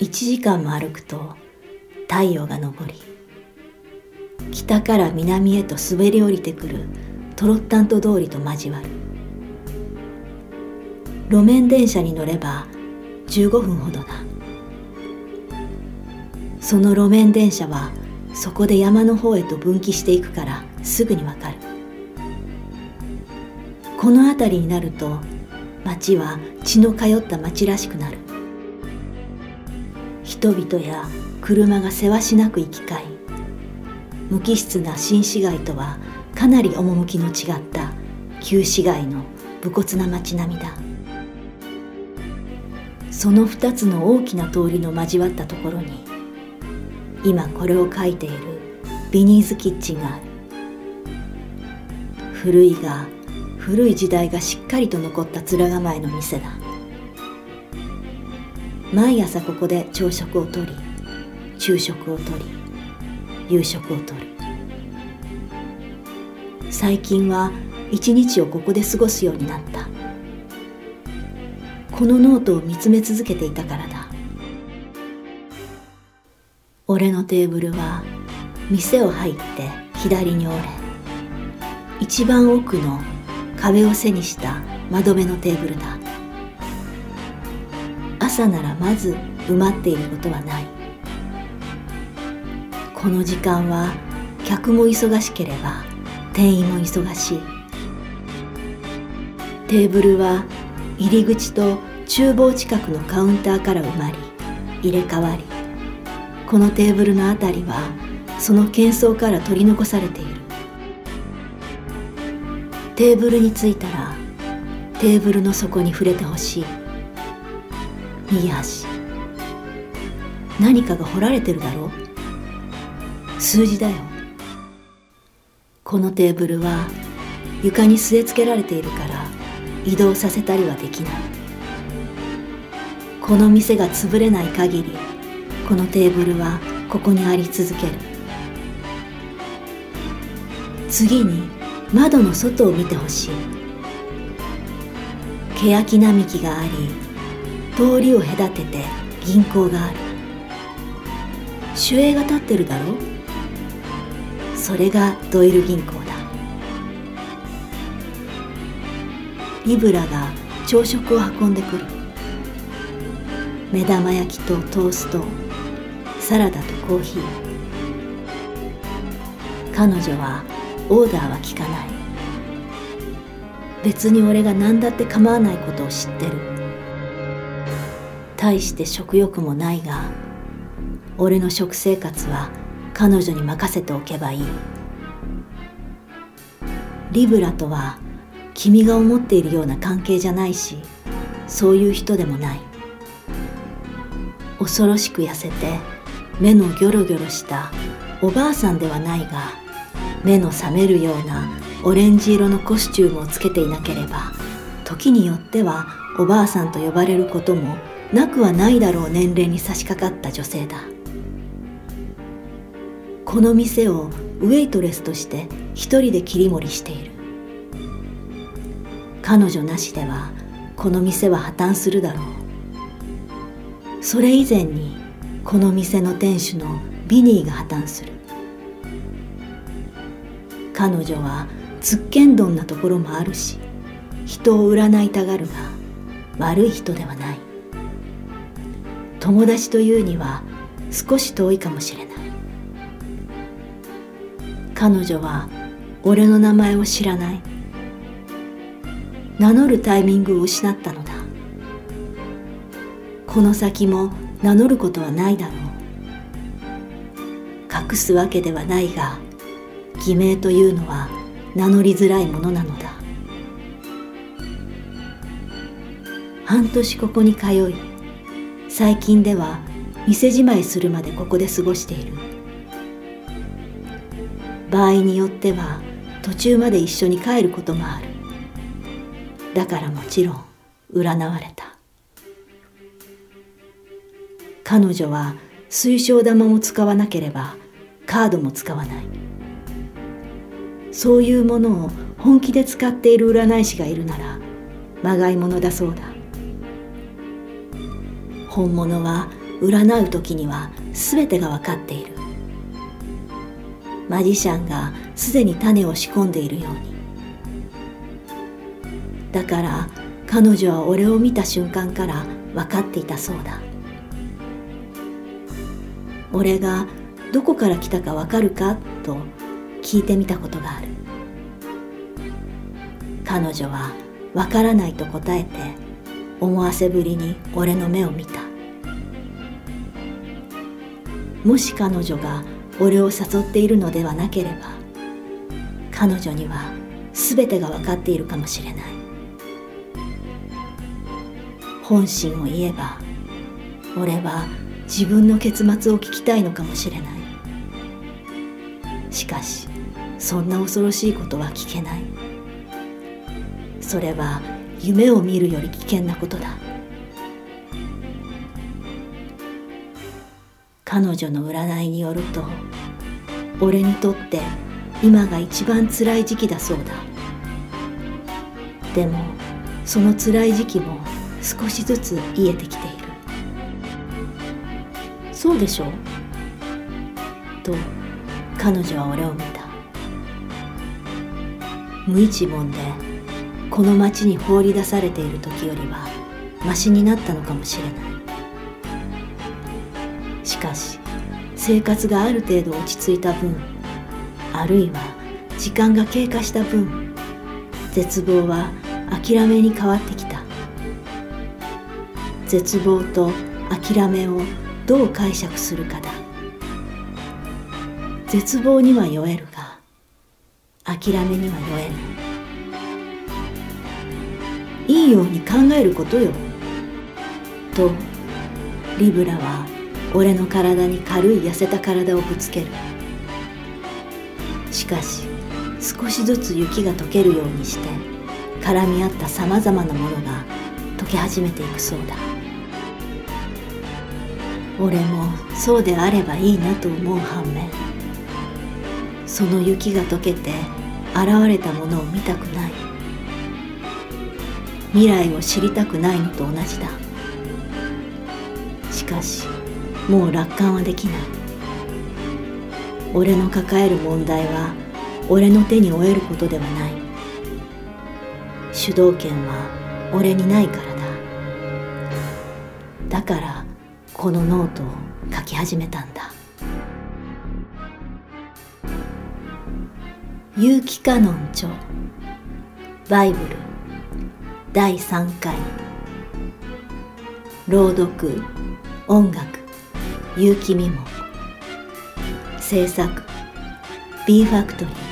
1時間も歩くと太陽が昇り北から南へと滑り降りてくるトロッタント通りと交わる。路面電車に乗れば15分ほどだ。その路面電車はそこで山の方へと分岐していくからすぐにわかる。この辺りになると町は血の通った町らしくなる。人々や車がせわしなく行き交い無機質な新市街とはかなり趣の違った旧市街の武骨な街並みだ。その二つの大きな通りの交わったところに今これを書いているビニーズキッチンがある。古いが古い時代がしっかりと残った面構えの店だ。毎朝ここで朝食をとり昼食をとり夕食をとる最近は一日をここで過ごすようになった。このノートを見つめ続けていたからだ。俺のテーブルは店を入って左に折れ一番奥の壁を背にした窓辺のテーブルだ。朝ならまず埋まっていることはない。この時間は客も忙しければ店員も忙しい。テーブルは入り口と厨房近くのカウンターから埋まり入れ替わり。このテーブルのあたりはその喧騒から取り残されている。テーブルに着いたらテーブルの底に触れてほしい。右端何かが彫られてるだろう？数字だよ。このテーブルは床に据え付けられているから移動させたりはできない。この店が潰れない限りこのテーブルはここにあり続ける。次に窓の外を見てほしい。欅並木があり通りを隔てて銀行がある。守衛が立ってるだろ？それがドイル銀行だ。リブラが朝食を運んでくる。目玉焼きとトーストサラダとコーヒー。彼女はオーダーは聞かない。別に俺が何だって構わないことを知ってる。大して食欲もないが俺の食生活は彼女に任せておけばいい。リブラとは君が思っているような関係じゃないしそういう人でもない。恐ろしく痩せて目のギョロギョロしたおばあさんではないが目の覚めるようなオレンジ色のコスチュームをつけていなければ時によってはおばあさんと呼ばれることもなくはないだろう年齢に差し掛かった女性だ。この店をウェイトレスとして一人で切り盛りしている。彼女なしではこの店は破綻するだろう。それ以前にこの店の店主のビニーが破綻する。彼女はつっけんどんなところもあるし人を占いたがるが悪い人ではない。友達というには少し遠いかもしれない。彼女は俺の名前を知らない。名乗るタイミングを失ったのだ。この先も名乗ることはないだろう。隠すわけではないが偽名というのは名乗りづらいものなのだ。半年ここに通い最近では店じまいするまでここで過ごしている。場合によっては途中まで一緒に帰ることもある。だからもちろん占われた。彼女は水晶玉も使わなければカードも使わない。そういうものを本気で使っている占い師がいるならまがいものだそうだ。本物は占う時には全てが分かっている。マジシャンがすでに種を仕込んでいるように。だから彼女は俺を見た瞬間から分かっていたそうだ。俺がどこから来たか分かるかと聞いてみたことがある。彼女は分からないと答えて思わせぶりに俺の目を見た。もし彼女が俺を誘っているのではなければ彼女には全てが分かっているかもしれない。本心を言えば俺は自分の結末を聞きたいのかもしれない。しかしそんな恐ろしいことは聞けない。それは夢を見るより危険なことだ。彼女の占いによると俺にとって今が一番辛い時期だそうだ。でもその辛い時期も少しずつ癒えてきている。そうでしょと彼女は俺を見た。無一文でこの町に放り出されている時よりはマシになったのかもしれない。しかし生活がある程度落ち着いた分あるいは時間が経過した分絶望は諦めに変わってきた。絶望と諦めをどう解釈するかだ。絶望には酔えるが諦めには酔えない。いいように考えることよ。とリブラは俺の体に軽い痩せた体をぶつける。しかし少しずつ雪が溶けるようにして絡み合ったさまざまなものが溶け始めていくそうだ。俺もそうであればいいなと思う反面その雪が溶けて現れたものを見たくない。未来を知りたくないのと同じだ。しかしもう楽観はできない。俺の抱える問題は俺の手に負えることではない。主導権は俺にないからだ。だからこのノートを書き始めたんだ。有機カノン著バイブル第3回。朗読音楽。結城美も制作 B ファクトリー